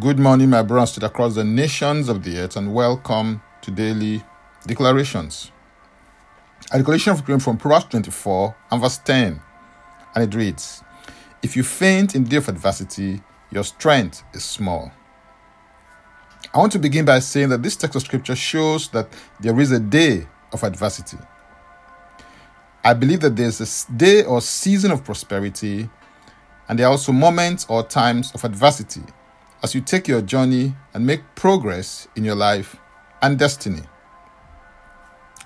Good morning, my brothers across the nations of the earth, and welcome to daily declarations. A declaration came from Proverbs 24 and verse 10, and it reads If you faint in the day of adversity, your strength is small. I want to begin by saying that this text of scripture shows that there is a day of adversity. I believe that there's a day or season of prosperity, and there are also moments or times of adversity as you take your journey and make progress in your life and destiny.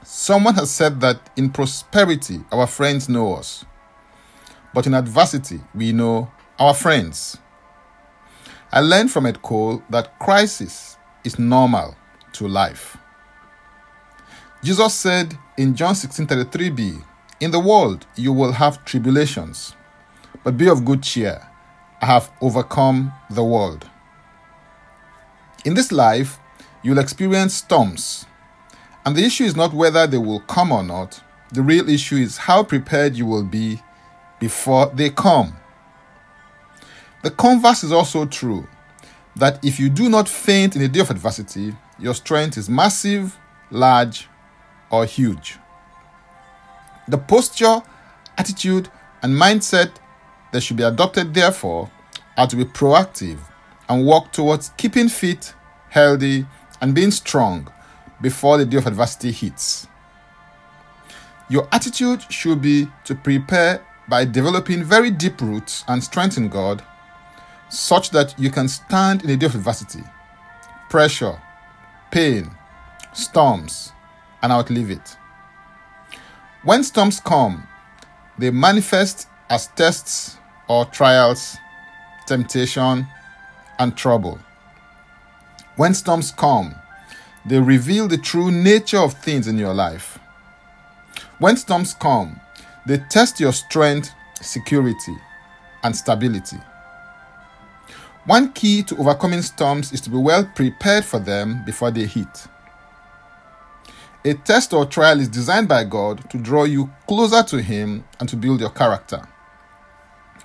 Someone has said that in prosperity, our friends know us, but in adversity, we know our friends. I learned from Ed Cole that crisis is normal to life. Jesus said in John 16:33b, "In the world you will have tribulations, but be of good cheer. I have overcome the world." In this life, you'll experience storms. And the issue is not whether they will come or not. The real issue is how prepared you will be before they come. The converse is also true that if you do not faint in the day of adversity, your strength is massive, large, or huge. The posture, attitude, and mindset that should be adopted, therefore, are to be proactive and work towards keeping fit, healthy, and being strong before the day of adversity hits. Your attitude should be to prepare by developing very deep roots and strength in God such that you can stand in the day of adversity, pressure, pain, storms, and outlive it. When storms come, they manifest as tests or trials, temptation, and trouble. When storms come, they reveal the true nature of things in your life. When storms come, they test your strength, security, and stability. One key to overcoming storms is to be well prepared for them before they hit. A test or trial is designed by God to draw you closer to Him and to build your character.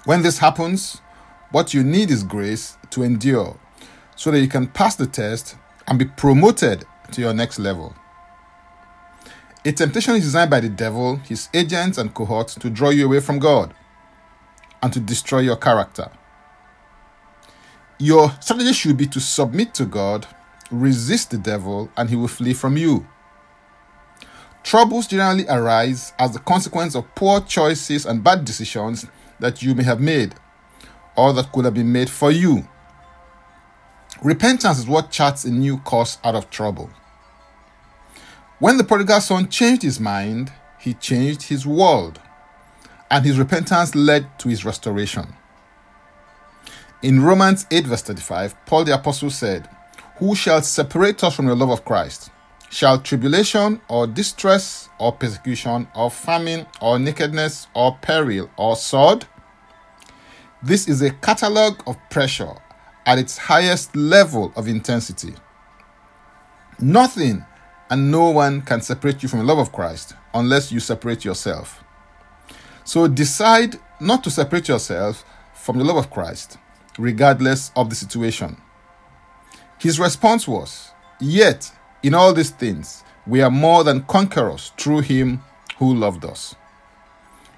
When this happens, what you need is grace to endure so that you can pass the test and be promoted to your next level. A temptation is designed by the devil, his agents, and cohorts to draw you away from God and to destroy your character. Your strategy should be to submit to God, resist the devil, and he will flee from you. Troubles generally arise as the consequence of poor choices and bad decisions that you may have made or that could have been made for you. Repentance is what charts a new course out of trouble. When the prodigal son changed his mind, he changed his world, and his repentance led to his restoration. In Romans 8, verse 35, Paul the Apostle said, Who shall separate us from the love of Christ? Shall tribulation, or distress, or persecution, or famine, or nakedness, or peril, or sword? This is a catalogue of pressure at its highest level of intensity. Nothing and no one can separate you from the love of Christ unless you separate yourself. So decide not to separate yourself from the love of Christ regardless of the situation. His response was, Yet, in all these things, we are more than conquerors through him who loved us.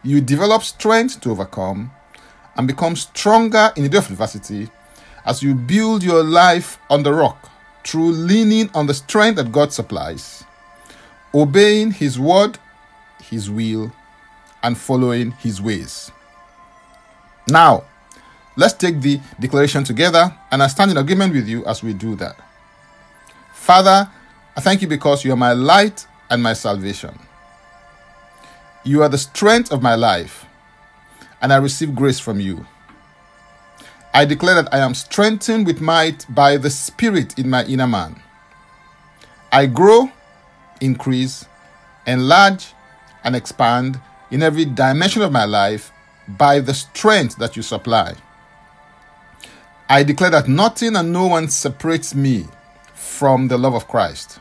You develop strength to overcome and become stronger in the day of adversity as you build your life on the rock through leaning on the strength that God supplies, obeying His word, His will, and following His ways. Now, Let's take the declaration together, and I stand in agreement with you as we do that. Father, I thank you because you are my light and my salvation. You are the strength of my life, and I receive grace from you. I declare that I am strengthened with might by the Spirit in my inner man. I grow, increase, enlarge, and expand in every dimension of my life by the strength that you supply. I declare that nothing and no one separates me from the love of Christ.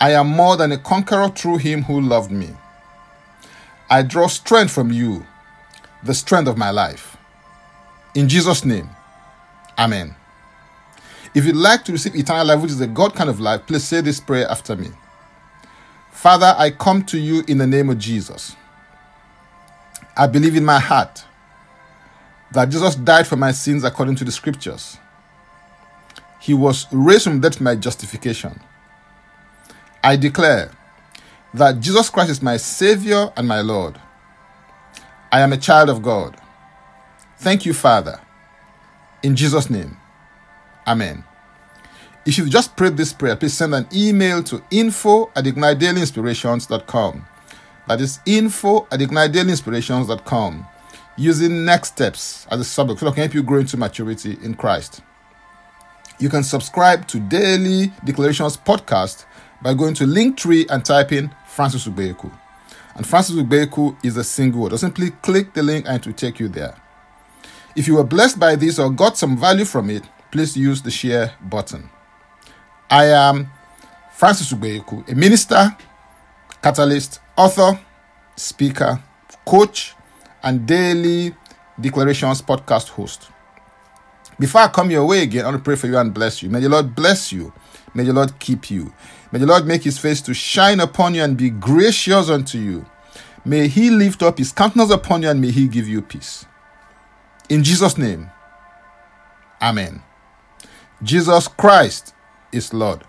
I am more than a conqueror through him who loved me. I draw strength from you, the strength of my life. In Jesus' name, Amen. If you'd like to receive eternal life, which is a God kind of life, please say this prayer after me. Father, I come to you in the name of Jesus. I believe in my heart that Jesus died for my sins according to the scriptures. He was raised from death for my justification. I declare that Jesus Christ is my Savior and my Lord. I am a child of God. Thank you, Father. In Jesus' name, Amen. If you've just prayed this prayer, please send an email to info at ignitedailyinspirations.com. That is info at ignitedailyinspirations.com using next steps as a subject so that can help you grow into maturity in Christ. You can subscribe to Daily Declarations podcast by going to Linktree and typing Francis Ubeku. And Francis Ubeku is a single word. So simply click the link and it will take you there. If you were blessed by this or got some value from it, please use the share button. I am Francis Ubeku, a minister, catalyst, author, speaker, coach, and daily declarations podcast host. Before I come your way again, I want to pray for you and bless you. May the Lord bless you. May the Lord keep you. May the Lord make his face to shine upon you and be gracious unto you. May he lift up his countenance upon you and may he give you peace. In Jesus' name, Amen. Jesus Christ is Lord.